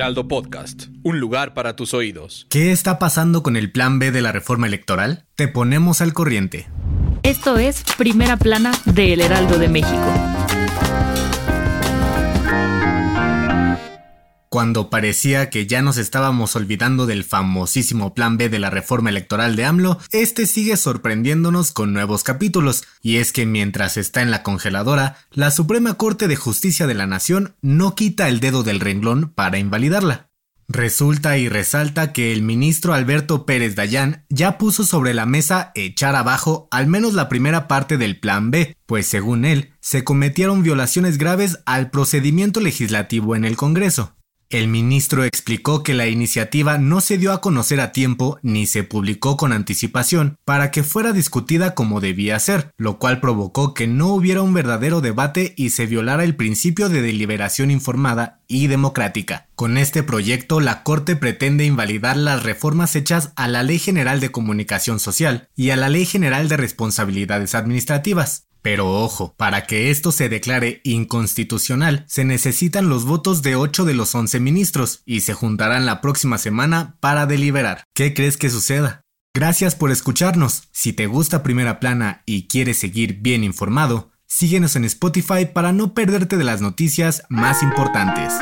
Heraldo Podcast, un lugar para tus oídos. ¿Qué está pasando con el plan B de la reforma electoral? Te ponemos al corriente. Esto es Primera Plana de El Heraldo de México. Cuando parecía que ya nos estábamos olvidando del famosísimo plan B de la reforma electoral de AMLO, este sigue sorprendiéndonos con nuevos capítulos, y es que mientras está en la congeladora, la Suprema Corte de Justicia de la Nación no quita el dedo del renglón para invalidarla. Resulta y resalta que el ministro Alberto Pérez Dayán ya puso sobre la mesa echar abajo al menos la primera parte del Plan B, pues según él, se cometieron violaciones graves al procedimiento legislativo en el Congreso. El ministro explicó que la iniciativa no se dio a conocer a tiempo ni se publicó con anticipación para que fuera discutida como debía ser, lo cual provocó que no hubiera un verdadero debate y se violara el principio de deliberación informada y democrática. Con este proyecto, la Corte pretende invalidar las reformas hechas a la Ley General de Comunicación Social y a la Ley General de Responsabilidades Administrativas. Pero ojo, para que esto se declare inconstitucional, se necesitan los votos de 8 de los 11 ministros y se juntarán la próxima semana para deliberar. ¿Qué crees que suceda? Gracias por escucharnos. Si te gusta Primera Plana y quieres seguir bien informado, síguenos en Spotify para no perderte de las noticias más importantes.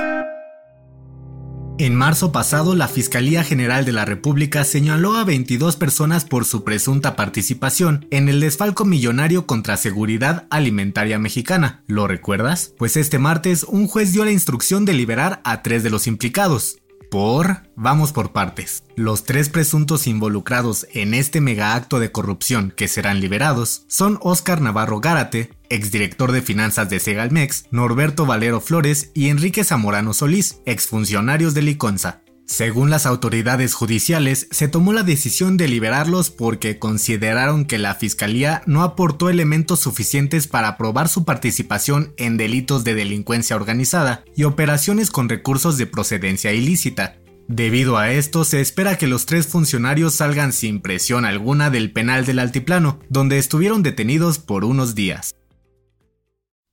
En marzo pasado, la Fiscalía General de la República señaló a 22 personas por su presunta participación en el desfalco millonario contra Seguridad Alimentaria Mexicana. ¿Lo recuerdas? Pues este martes un juez dio la instrucción de liberar a tres de los implicados. Por... Vamos por partes. Los tres presuntos involucrados en este mega acto de corrupción que serán liberados son Óscar Navarro Gárate, exdirector de finanzas de Segalmex, Norberto Valero Flores y Enrique Zamorano Solís, exfuncionarios de Liconza. Según las autoridades judiciales, se tomó la decisión de liberarlos porque consideraron que la Fiscalía no aportó elementos suficientes para probar su participación en delitos de delincuencia organizada y operaciones con recursos de procedencia ilícita. Debido a esto, se espera que los tres funcionarios salgan sin presión alguna del penal del Altiplano, donde estuvieron detenidos por unos días.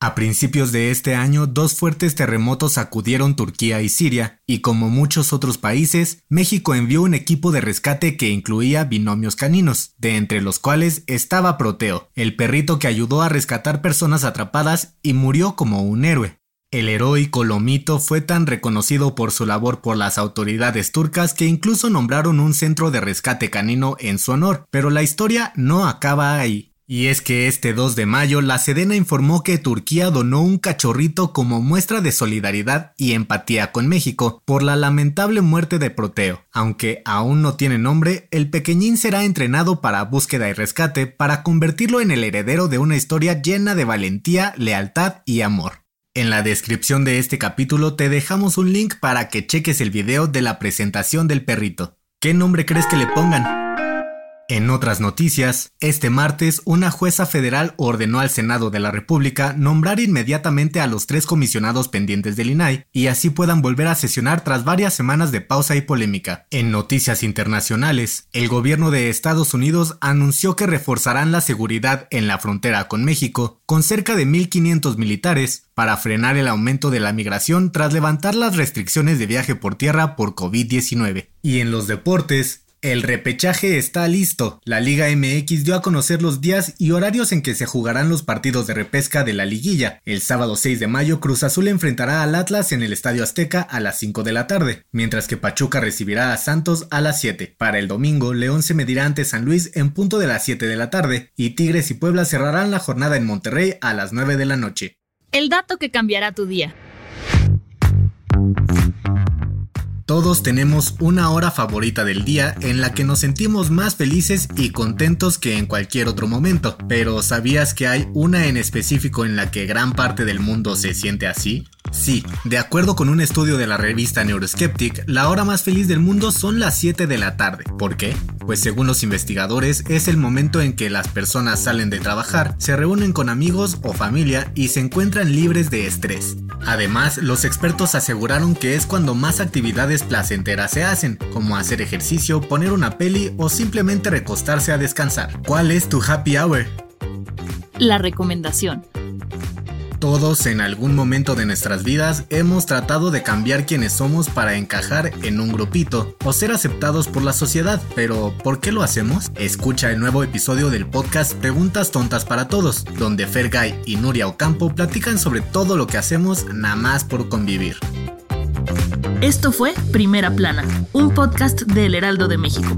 A principios de este año, dos fuertes terremotos sacudieron Turquía y Siria, y como muchos otros países, México envió un equipo de rescate que incluía binomios caninos, de entre los cuales estaba Proteo, el perrito que ayudó a rescatar personas atrapadas y murió como un héroe. El heroico Lomito fue tan reconocido por su labor por las autoridades turcas que incluso nombraron un centro de rescate canino en su honor, pero la historia no acaba ahí. Y es que este 2 de mayo la Sedena informó que Turquía donó un cachorrito como muestra de solidaridad y empatía con México por la lamentable muerte de Proteo. Aunque aún no tiene nombre, el pequeñín será entrenado para búsqueda y rescate para convertirlo en el heredero de una historia llena de valentía, lealtad y amor. En la descripción de este capítulo te dejamos un link para que cheques el video de la presentación del perrito. ¿Qué nombre crees que le pongan? En otras noticias, este martes una jueza federal ordenó al Senado de la República nombrar inmediatamente a los tres comisionados pendientes del INAI y así puedan volver a sesionar tras varias semanas de pausa y polémica. En noticias internacionales, el gobierno de Estados Unidos anunció que reforzarán la seguridad en la frontera con México con cerca de 1.500 militares para frenar el aumento de la migración tras levantar las restricciones de viaje por tierra por COVID-19. Y en los deportes, el repechaje está listo. La Liga MX dio a conocer los días y horarios en que se jugarán los partidos de repesca de la liguilla. El sábado 6 de mayo Cruz Azul enfrentará al Atlas en el Estadio Azteca a las 5 de la tarde, mientras que Pachuca recibirá a Santos a las 7. Para el domingo, León se medirá ante San Luis en punto de las 7 de la tarde y Tigres y Puebla cerrarán la jornada en Monterrey a las 9 de la noche. El dato que cambiará tu día. Todos tenemos una hora favorita del día en la que nos sentimos más felices y contentos que en cualquier otro momento, pero ¿sabías que hay una en específico en la que gran parte del mundo se siente así? Sí, de acuerdo con un estudio de la revista Neuroskeptic, la hora más feliz del mundo son las 7 de la tarde. ¿Por qué? Pues según los investigadores es el momento en que las personas salen de trabajar, se reúnen con amigos o familia y se encuentran libres de estrés. Además, los expertos aseguraron que es cuando más actividades placenteras se hacen, como hacer ejercicio, poner una peli o simplemente recostarse a descansar. ¿Cuál es tu happy hour? La recomendación. Todos en algún momento de nuestras vidas hemos tratado de cambiar quienes somos para encajar en un grupito o ser aceptados por la sociedad, pero ¿por qué lo hacemos? Escucha el nuevo episodio del podcast Preguntas Tontas para Todos, donde Fergay y Nuria Ocampo platican sobre todo lo que hacemos nada más por convivir. Esto fue Primera Plana, un podcast del Heraldo de México.